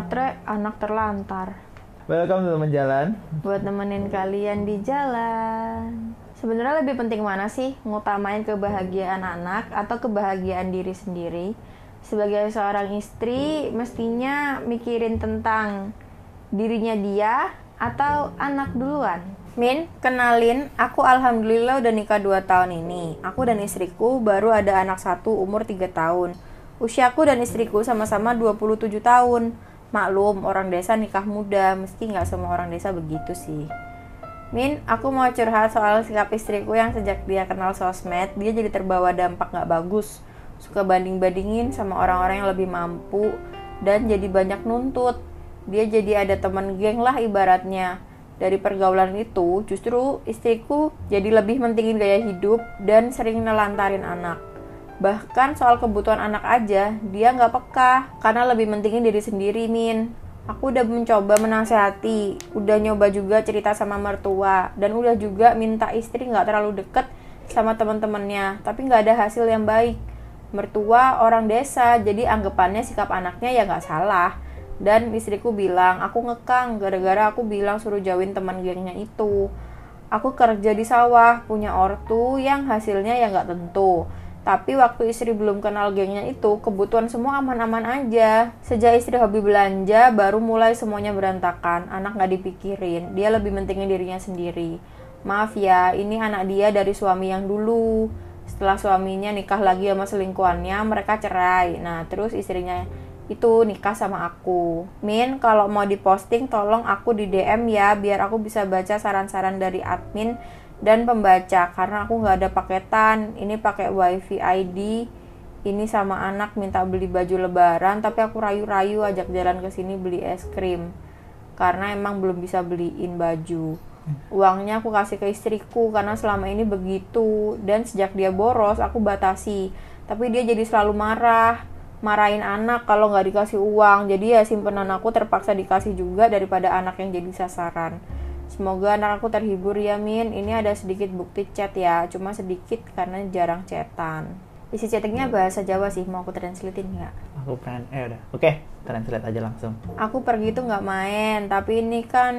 matre anak terlantar. Welcome to teman jalan. Buat nemenin kalian di jalan. Sebenarnya lebih penting mana sih ngutamain kebahagiaan anak atau kebahagiaan diri sendiri? Sebagai seorang istri, mestinya mikirin tentang dirinya dia atau anak duluan. Min, kenalin, aku alhamdulillah udah nikah 2 tahun ini. Aku dan istriku baru ada anak satu umur 3 tahun. Usiaku dan istriku sama-sama 27 tahun. Maklum, orang desa nikah muda, mesti nggak semua orang desa begitu sih. Min, aku mau curhat soal sikap istriku yang sejak dia kenal sosmed, dia jadi terbawa dampak nggak bagus. Suka banding-bandingin sama orang-orang yang lebih mampu, dan jadi banyak nuntut. Dia jadi ada teman geng lah ibaratnya. Dari pergaulan itu, justru istriku jadi lebih mentingin gaya hidup dan sering nelantarin anak. Bahkan soal kebutuhan anak aja, dia nggak peka karena lebih mentingin diri sendiri, Min. Aku udah mencoba menasehati, udah nyoba juga cerita sama mertua, dan udah juga minta istri nggak terlalu deket sama teman-temannya, tapi nggak ada hasil yang baik. Mertua orang desa, jadi anggapannya sikap anaknya ya nggak salah. Dan istriku bilang, aku ngekang gara-gara aku bilang suruh jauhin teman gengnya itu. Aku kerja di sawah, punya ortu yang hasilnya ya nggak tentu tapi waktu istri belum kenal gengnya itu, kebutuhan semua aman-aman aja. Sejak istri hobi belanja, baru mulai semuanya berantakan. Anak gak dipikirin, dia lebih mentingin dirinya sendiri. Maaf ya, ini anak dia dari suami yang dulu. Setelah suaminya nikah lagi sama selingkuhannya, mereka cerai. Nah, terus istrinya itu nikah sama aku. Min, kalau mau diposting tolong aku di DM ya, biar aku bisa baca saran-saran dari admin dan pembaca karena aku nggak ada paketan. Ini pakai wifi ID ini sama anak minta beli baju lebaran tapi aku rayu-rayu ajak jalan ke sini beli es krim karena emang belum bisa beliin baju. Uangnya aku kasih ke istriku karena selama ini begitu. Dan sejak dia boros aku batasi. Tapi dia jadi selalu marah marahin anak kalau nggak dikasih uang jadi ya simpenan aku terpaksa dikasih juga daripada anak yang jadi sasaran Semoga anak aku terhibur ya Min. Ini ada sedikit bukti chat ya, cuma sedikit karena jarang chatan. Isi chattingnya bahasa Jawa sih, mau aku translatein nggak? Aku pengen, eh udah, oke, translate aja langsung. Aku pergi itu nggak main, tapi ini kan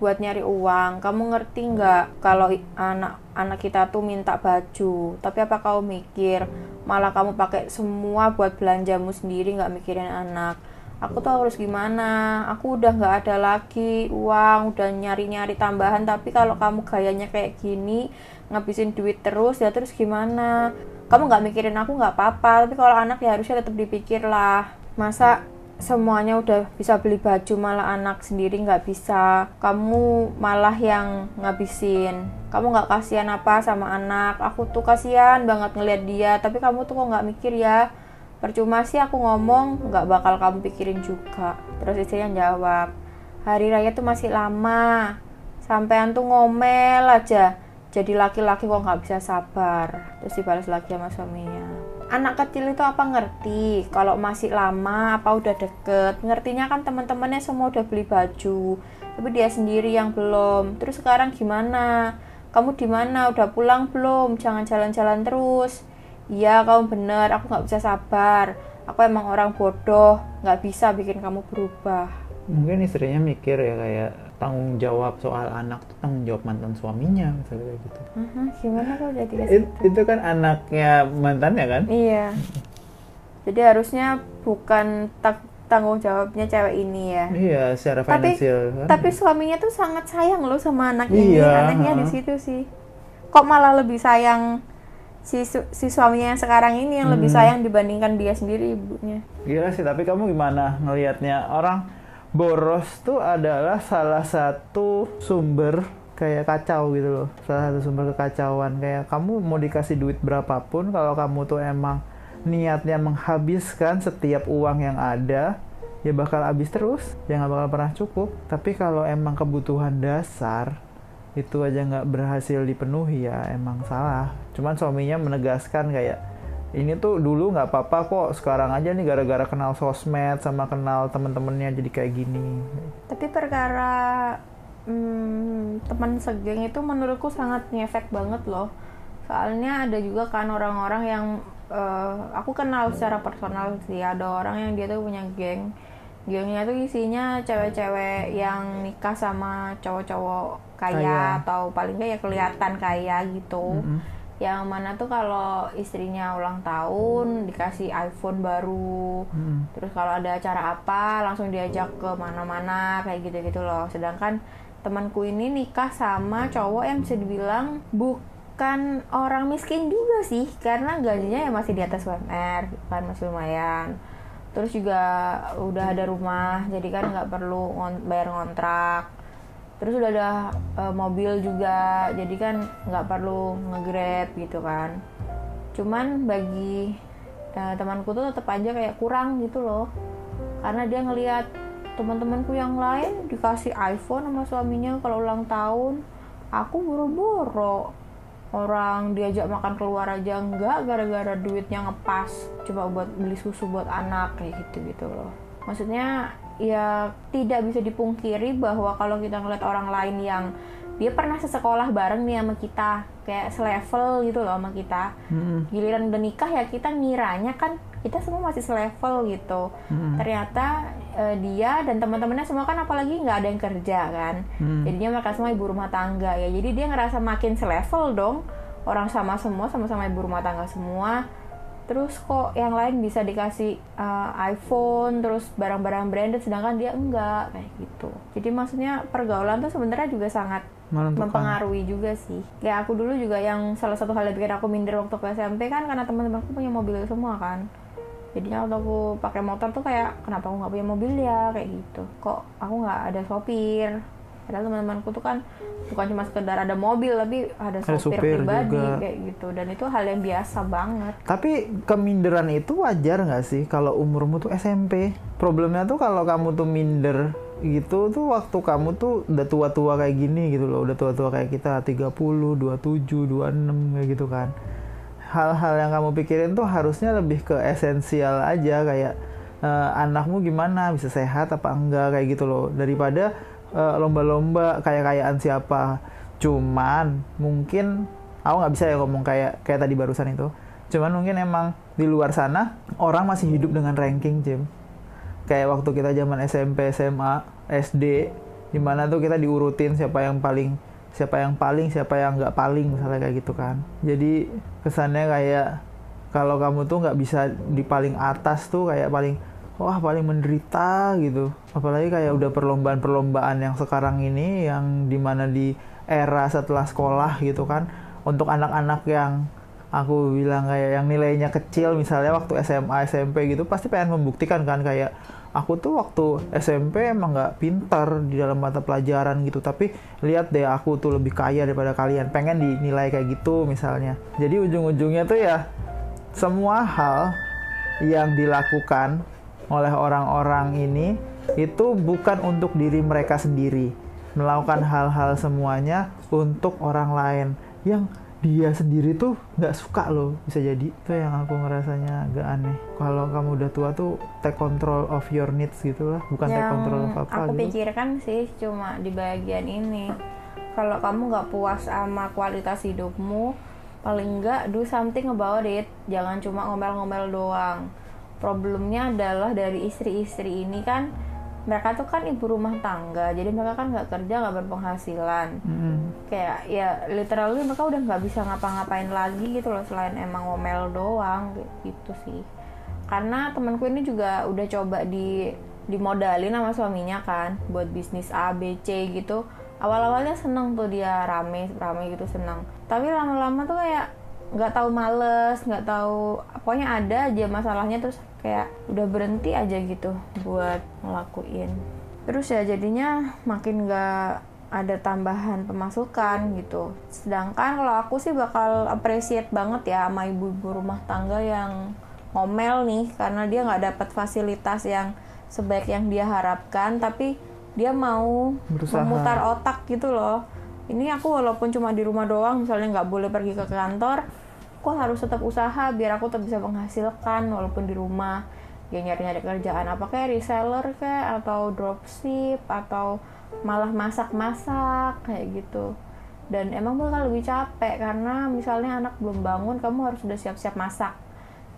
buat nyari uang. Kamu ngerti nggak kalau anak anak kita tuh minta baju, tapi apa kau mikir malah kamu pakai semua buat belanjamu sendiri nggak mikirin anak? aku tuh harus gimana? Aku udah nggak ada lagi uang udah nyari-nyari tambahan. Tapi kalau kamu gayanya kayak gini ngabisin duit terus ya terus gimana? Kamu nggak mikirin aku nggak apa-apa. Tapi kalau anak ya harusnya tetap dipikir lah. Masa semuanya udah bisa beli baju malah anak sendiri nggak bisa. Kamu malah yang ngabisin. Kamu nggak kasihan apa sama anak? Aku tuh kasihan banget ngeliat dia tapi kamu tuh kok nggak mikir ya? Percuma sih aku ngomong nggak bakal kamu pikirin juga. Terus istrinya jawab hari raya tuh masih lama. Sampean tuh ngomel aja. Jadi laki-laki kok nggak bisa sabar. Terus dibalas lagi sama suaminya anak kecil itu apa ngerti? Kalau masih lama apa udah deket? Ngertinya kan teman-temannya semua udah beli baju tapi dia sendiri yang belum. Terus sekarang gimana? Kamu di mana? Udah pulang belum? Jangan jalan-jalan terus. Iya kamu bener. Aku nggak bisa sabar. Aku emang orang bodoh. Nggak bisa bikin kamu berubah. Mungkin istrinya mikir ya kayak tanggung jawab soal anak tuh tanggung jawab mantan suaminya misalnya kayak gitu. Uh-huh, gimana kok jadi It, itu kan anaknya mantannya kan? Iya. Jadi harusnya bukan tak tanggung jawabnya cewek ini ya. Iya secara finansial tapi, kan? tapi suaminya tuh sangat sayang loh sama anak iya, ini. Anaknya uh-huh. di situ sih. Kok malah lebih sayang si su si suaminya yang sekarang ini yang hmm. lebih sayang dibandingkan dia sendiri ibunya. Gila sih, tapi kamu gimana ngelihatnya? Orang boros tuh adalah salah satu sumber kayak kacau gitu loh. Salah satu sumber kekacauan kayak kamu mau dikasih duit berapapun kalau kamu tuh emang niatnya menghabiskan setiap uang yang ada ya bakal habis terus, ya nggak bakal pernah cukup. Tapi kalau emang kebutuhan dasar itu aja nggak berhasil dipenuhi ya emang salah cuman suaminya menegaskan kayak ini tuh dulu nggak apa-apa kok. Sekarang aja nih gara-gara kenal sosmed sama kenal temen-temennya jadi kayak gini. Tapi perkara hmm, teman segeng itu menurutku sangat ngefek banget loh. Soalnya ada juga kan orang-orang yang uh, aku kenal secara personal sih. Ada orang yang dia tuh punya geng. Gengnya tuh isinya cewek-cewek yang nikah sama cowok-cowok kaya, Kaya. atau paling nggak ya kelihatan kaya gitu. Mm-mm. Yang mana tuh kalau istrinya ulang tahun dikasih iPhone baru. Mm-mm. terus kalau ada acara apa langsung diajak ke mana-mana kayak gitu-gitu loh. Sedangkan temanku ini nikah sama cowok yang bisa dibilang bukan orang miskin juga sih karena gajinya ya masih di atas UMR kan masih lumayan. Terus juga udah ada rumah jadi kan nggak perlu bayar ngontrak terus udah ada eh, mobil juga. Jadi kan nggak perlu ngegrab gitu kan. Cuman bagi eh, temanku tuh tetap aja kayak kurang gitu loh. Karena dia ngelihat teman-temanku yang lain dikasih iPhone sama suaminya kalau ulang tahun. Aku boro-boro orang diajak makan keluar aja enggak gara-gara duitnya ngepas coba buat beli susu buat anak kayak gitu gitu loh. Maksudnya ya tidak bisa dipungkiri bahwa kalau kita ngeliat orang lain yang dia pernah sesekolah bareng nih sama kita kayak selevel gitu loh sama kita Mm-mm. giliran udah nikah ya kita ngiranya kan kita semua masih selevel gitu Mm-mm. ternyata eh, dia dan teman-temannya semua kan apalagi nggak ada yang kerja kan Mm. jadinya mereka semua ibu rumah tangga ya jadi dia ngerasa makin selevel dong orang sama semua sama-sama ibu rumah tangga semua terus kok yang lain bisa dikasih eh, iPhone terus barang-barang branded sedangkan dia enggak kayak gitu jadi maksudnya pergaulan tuh sebenarnya juga sangat Menentukan. mempengaruhi juga sih. Kayak aku dulu juga yang salah satu hal yang bikin aku minder waktu ke SMP kan karena teman-temanku punya mobil semua kan. Jadinya waktu aku pakai motor tuh kayak kenapa aku nggak punya mobil ya kayak gitu. Kok aku nggak ada sopir. Padahal teman-temanku tuh kan bukan cuma sekedar ada mobil tapi ada Ada sopir, supir pribadi juga. kayak gitu. Dan itu hal yang biasa banget. Tapi keminderan itu wajar nggak sih kalau umurmu tuh SMP? Problemnya tuh kalau kamu tuh minder gitu tuh waktu kamu tuh udah tua-tua kayak gini gitu loh, udah tua-tua kayak kita 30, 27, 26 kayak gitu kan. Hal-hal yang kamu pikirin tuh harusnya lebih ke esensial aja kayak eh, anakmu gimana, bisa sehat apa enggak kayak gitu loh daripada eh, lomba-lomba kayak-kayaan siapa. Cuman mungkin aku nggak bisa ya ngomong kayak kayak tadi barusan itu. Cuman mungkin emang di luar sana orang masih hidup dengan ranking, Jim. Kayak waktu kita zaman SMP, SMA, SD, di mana tuh kita diurutin siapa yang paling siapa yang paling, siapa yang nggak paling misalnya kayak gitu kan. Jadi kesannya kayak kalau kamu tuh nggak bisa di paling atas tuh kayak paling wah paling menderita gitu. Apalagi kayak udah perlombaan-perlombaan yang sekarang ini yang di mana di era setelah sekolah gitu kan. Untuk anak-anak yang aku bilang kayak yang nilainya kecil misalnya waktu SMA SMP gitu pasti pengen membuktikan kan kayak aku tuh waktu SMP emang nggak pintar di dalam mata pelajaran gitu. Tapi lihat deh aku tuh lebih kaya daripada kalian. Pengen dinilai kayak gitu misalnya. Jadi ujung-ujungnya tuh ya semua hal yang dilakukan oleh orang-orang ini itu bukan untuk diri mereka sendiri. Melakukan hal-hal semuanya untuk orang lain. Yang dia sendiri tuh nggak suka loh bisa jadi. Itu yang aku ngerasanya agak aneh. Kalau kamu udah tua tuh take control of your needs gitu lah. Bukan take control of apa aku gitu. pikirkan sih cuma di bagian ini. Kalau kamu nggak puas sama kualitas hidupmu paling nggak do something about it. Jangan cuma ngomel-ngomel doang problemnya adalah dari istri-istri ini kan mereka tuh kan ibu rumah tangga jadi mereka kan nggak kerja nggak berpenghasilan. Mm-mm. kayak ya literally mereka udah nggak bisa ngapa-ngapain lagi gitu loh selain emang ngomel doang gitu sih. Karena temanku ini juga udah coba di dimodalin sama suaminya kan buat bisnis A B C gitu. Awal-awalnya seneng tuh dia rame rame gitu seneng. Tapi lama-lama tuh kayak nggak tahu males nggak tahu pokoknya ada aja masalahnya terus kayak udah berhenti aja gitu buat ngelakuin. Terus ya jadinya makin nggak ada tambahan pemasukan gitu. Sedangkan kalau aku sih bakal appreciate banget ya sama ibu-ibu rumah tangga yang ngomel nih karena dia nggak dapat fasilitas yang sebaik yang dia harapkan tapi dia mau Berusaha. memutar otak gitu loh ini aku walaupun cuma di rumah doang misalnya nggak boleh pergi ke kantor aku harus tetap usaha biar aku tetap bisa menghasilkan walaupun di rumah. Ya nyari-nyari kerjaan apa kayak reseller kayak atau dropship atau malah masak-masak kayak gitu. Dan emang bakal lebih capek karena misalnya anak belum bangun kamu harus udah siap-siap masak.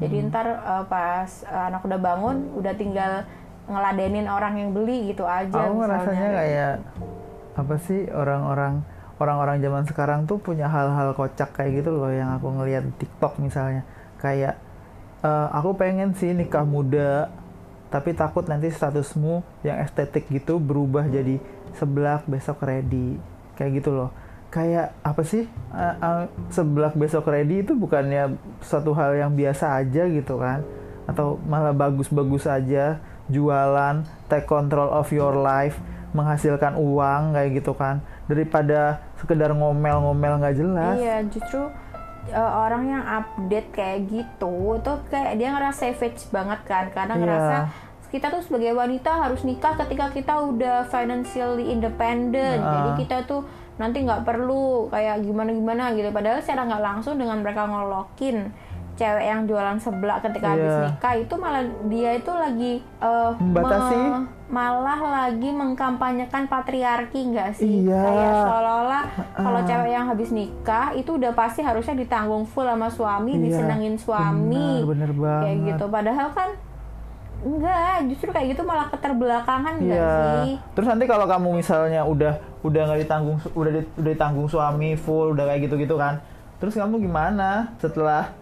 Jadi ntar eh, pas eh, anak udah bangun udah tinggal ngeladenin orang yang beli gitu aja Aku misalnya. rasanya kayak apa sih orang-orang orang-orang zaman sekarang tuh punya hal-hal kocak kayak gitu loh yang aku ngeliat di TikTok misalnya. Kayak eh, aku pengen sih nikah muda tapi takut nanti statusmu yang estetik gitu berubah jadi seblak besok ready kayak gitu loh. Kayak apa sih eh, eh, seblak besok ready itu bukannya suatu hal yang biasa aja gitu kan? Atau malah bagus-bagus aja jualan take control of your life menghasilkan uang kayak gitu kan daripada sekedar ngomel-ngomel nggak jelas Iya, justru uh, orang yang update kayak gitu itu kayak dia ngerasa savage banget kan karena Iya. ngerasa kita tuh sebagai wanita harus nikah ketika kita udah financially independent. Nah. Jadi kita tuh nanti nggak perlu kayak gimana-gimana gitu. Padahal secara nggak langsung dengan mereka ngolokin cewek yang jualan seblak ketika habis Iya. nikah itu malah dia itu lagi uh, Membatasi. me- malah lagi mengkampanyekan patriarki nggak sih? Iya. Kayak seolah-olah kalau cewek yang habis nikah itu udah pasti harusnya ditanggung full sama suami, Iya, disenengin suami, bener, bener banget. kayak gitu. Padahal kan enggak, justru kayak gitu malah keterbelakangan enggak Iya. sih? Terus nanti kalau kamu misalnya udah udah nggak ditanggung udah di- udah ditanggung suami full udah kayak gitu-gitu kan. Terus kamu gimana setelah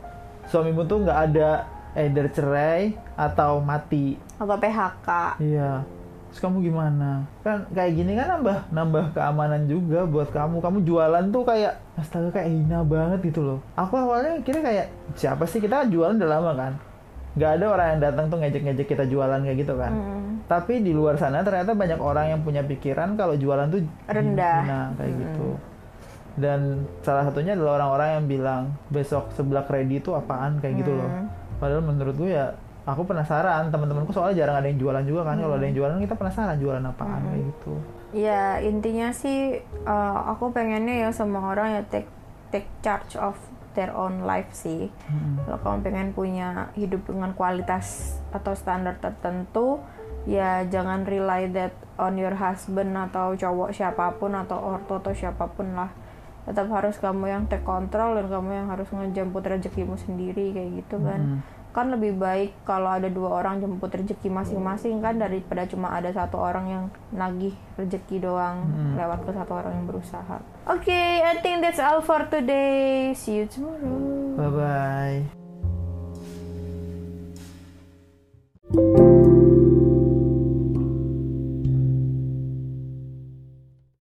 suamimu tuh nggak ada either cerai atau mati? Atau PHK. Iya. Terus kamu gimana? Kan kayak gini kan nambah nambah keamanan juga buat kamu. Kamu jualan tuh kayak astaga kayak hina banget gitu loh. Aku awalnya kira kayak siapa sih kita jualan udah lama kan? Gak ada orang yang datang tuh ngejek-ngejek kita jualan kayak gitu kan. Hmm. Tapi di luar sana ternyata banyak orang yang punya pikiran kalau jualan tuh Rendah. hina kayak gitu. Dan salah satunya adalah orang-orang yang bilang besok sebelah ready itu apaan kayak gitu loh. Hmm. Padahal menurut gue ya aku penasaran teman-temanku soalnya jarang ada yang jualan juga kan. Kalau ada yang jualan kita penasaran jualan apaan kayak gitu. Ya intinya sih uh, aku pengennya ya semua orang ya take take charge of their own life sih. Mm-mm. Kalau kamu pengen punya hidup dengan kualitas atau standar tertentu, ya jangan rely that on your husband atau cowok siapa pun atau orto atau siapa pun lah. Tetap harus kamu yang take control dan kamu yang harus ngejemput rezekimu sendiri kayak gitu kan. Mm. Kan lebih baik kalau ada dua orang jemput rezeki masing-masing kan daripada cuma ada satu orang yang nagih rezeki doang Mm. lewat ke satu orang yang berusaha. Oke, I think that's all for today. See you tomorrow. Bye bye.